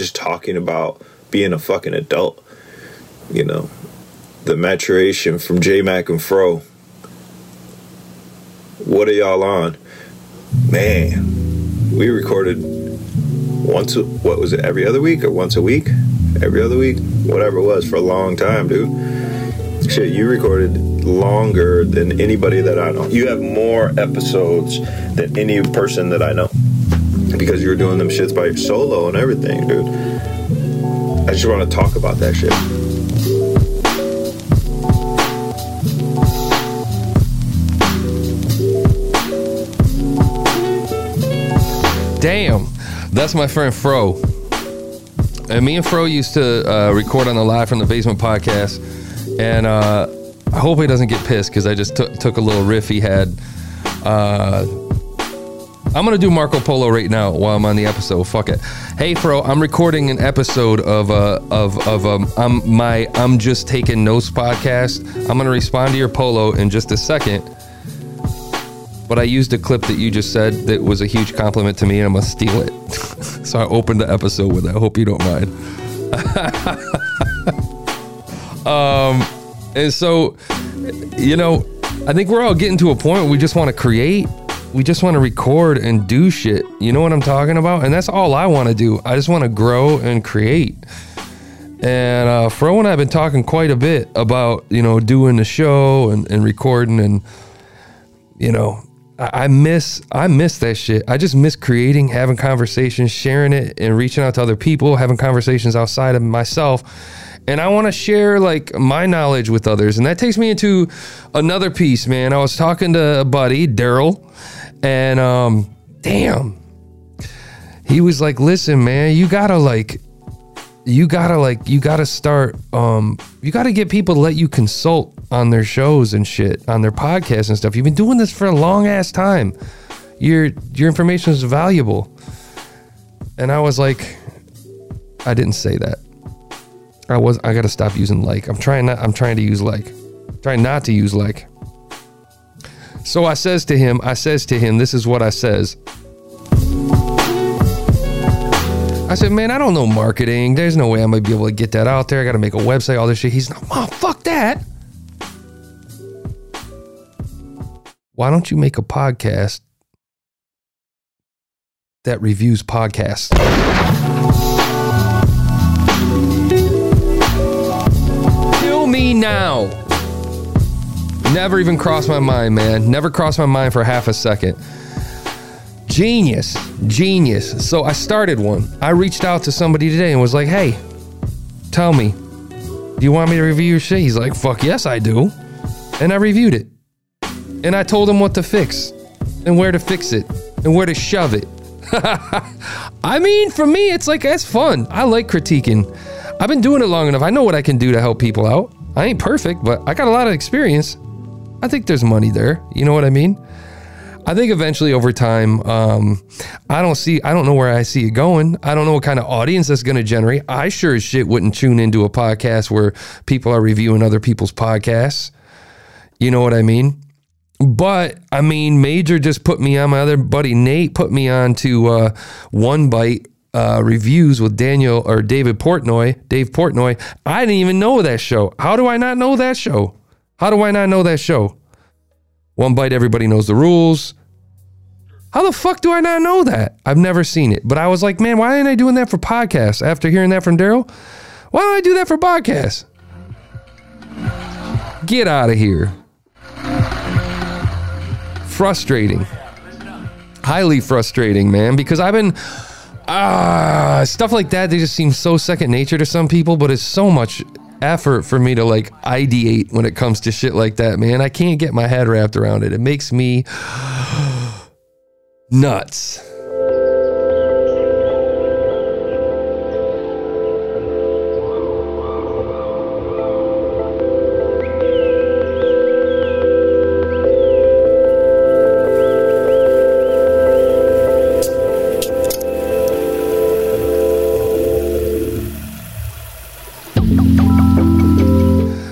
just talking about being a fucking adult. You know, the maturation from J Mac and Fro. What are y'all on? Man, we recorded once. What was it? Every other week or once a week? Every other week, whatever it was, for a long time, dude. Shit, you recorded longer than anybody that I know. You have more episodes than any person that I know because you were doing them shits by solo and everything, dude. I just want to talk about that shit. Damn, that's my friend Fro. And me and Fro used to uh, record on the Live from the Basement podcast. And uh, I hope he doesn't get pissed because I just took took a little riff he had. Uh, I'm gonna do Marco Polo right now while I'm on the episode. Fuck it. Hey, Fro, I'm recording an episode of uh of of um I'm my I'm just taking notes podcast. I'm gonna respond to your polo in just a second. But I used a clip that you just said that was a huge compliment to me, and I'm gonna steal it. so I opened the episode with it. I hope you don't mind. um, and so, you know, I think we're all getting to a point where we just want to create. We just want to record and do shit. You know what I'm talking about? And that's all I want to do. I just want to grow and create. And uh, Fro and I have been talking quite a bit about, you know, doing the show and, and recording and, you know, I miss I miss that shit. I just miss creating, having conversations, sharing it, and reaching out to other people, having conversations outside of myself. And I want to share like my knowledge with others. And that takes me into another piece, man. I was talking to a buddy, Daryl, and um, damn. He was like, listen, man, you gotta like you gotta like you gotta start um you gotta get people to let you consult on their shows and shit on their podcasts and stuff you've been doing this for a long ass time your your information is valuable and i was like i didn't say that i was i gotta stop using like i'm trying not i'm trying to use like trying not to use like so i says to him i says to him this is what i says I said, man, I don't know marketing. There's no way I'm gonna be able to get that out there. I gotta make a website, all this shit. He's like, oh, fuck that. Why don't you make a podcast that reviews podcasts? Now. Never even crossed my mind, man. Never crossed my mind for half a second. Genius, genius. So I started one. I reached out to somebody today and was like, hey, tell me, do you want me to review your shit? He's like, fuck yes, I do. And I reviewed it. And I told him what to fix and where to fix it and where to shove it. I mean, for me, it's like, that's fun. I like critiquing. I've been doing it long enough. I know what I can do to help people out. I ain't perfect, but I got a lot of experience. I think there's money there. You know what I mean? I think eventually over time, um, I don't see, I don't know where I see it going. I don't know what kind of audience that's going to generate. I sure as shit wouldn't tune into a podcast where people are reviewing other people's podcasts. You know what I mean? But I mean, Major just put me on. My other buddy Nate put me on to uh, One Bite uh, reviews with Daniel or David Portnoy, Dave Portnoy. I didn't even know that show. How do I not know that show? How do I not know that show? One bite, everybody knows the rules. How the fuck do I not know that? I've never seen it. But I was like, man, why ain't I doing that for podcasts? After hearing that from Daryl, why don't I do that for podcasts? Get out of here. Frustrating. Highly frustrating, man, because I've been ah stuff like that, they just seem so second nature to some people, but it's so much effort for me to like ideate when it comes to shit like that, man. I can't get my head wrapped around it. It makes me nuts.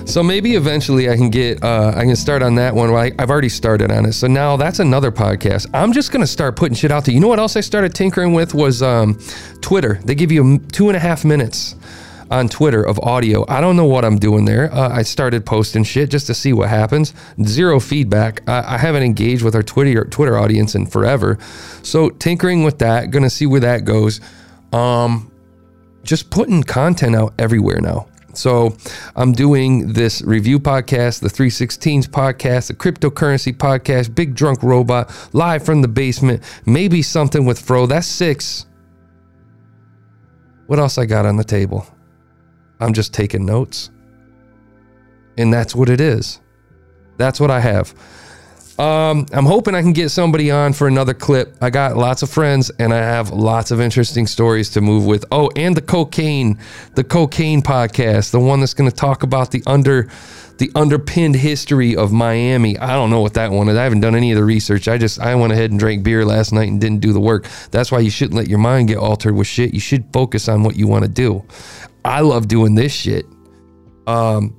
So maybe eventually I can get uh, I can start on that one. I, I've already started on it. So now that's another podcast. I'm just gonna start putting shit out there. You know what else I started tinkering with was um, Twitter. They give you two and a half minutes on Twitter of audio. I don't know what I'm doing there. Uh, I started posting shit just to see what happens. Zero feedback. I, I haven't engaged with our Twitter Twitter audience in forever. So tinkering with that, gonna see where that goes. Um, just putting content out everywhere now. So I'm doing this review podcast, the 316s podcast, the cryptocurrency podcast, Big Drunk Robot, live from the basement, maybe something with Fro. That's six. What else I got on the table? I'm just taking notes. And that's what it is. That's what I have. Um, I'm hoping I can get somebody on for another clip. I got lots of friends and I have lots of interesting stories to move with. Oh, and the cocaine, the cocaine podcast, the one that's going to talk about the under the underpinned history of Miami. I don't know what that one is. I haven't done any of the research. I just I went ahead and drank beer last night and didn't do the work. That's why you shouldn't let your mind get altered with shit. You should focus on what you want to do. I love doing this shit. Um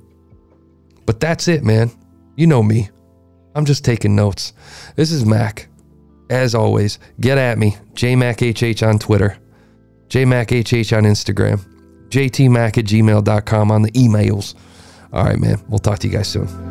but that's it, man. You know me. I'm just taking notes. This is Mac. As always, get at me. JMacHH on Twitter, JMacHH on Instagram, JTMac at gmail.com on the emails. All right, man. We'll talk to you guys soon.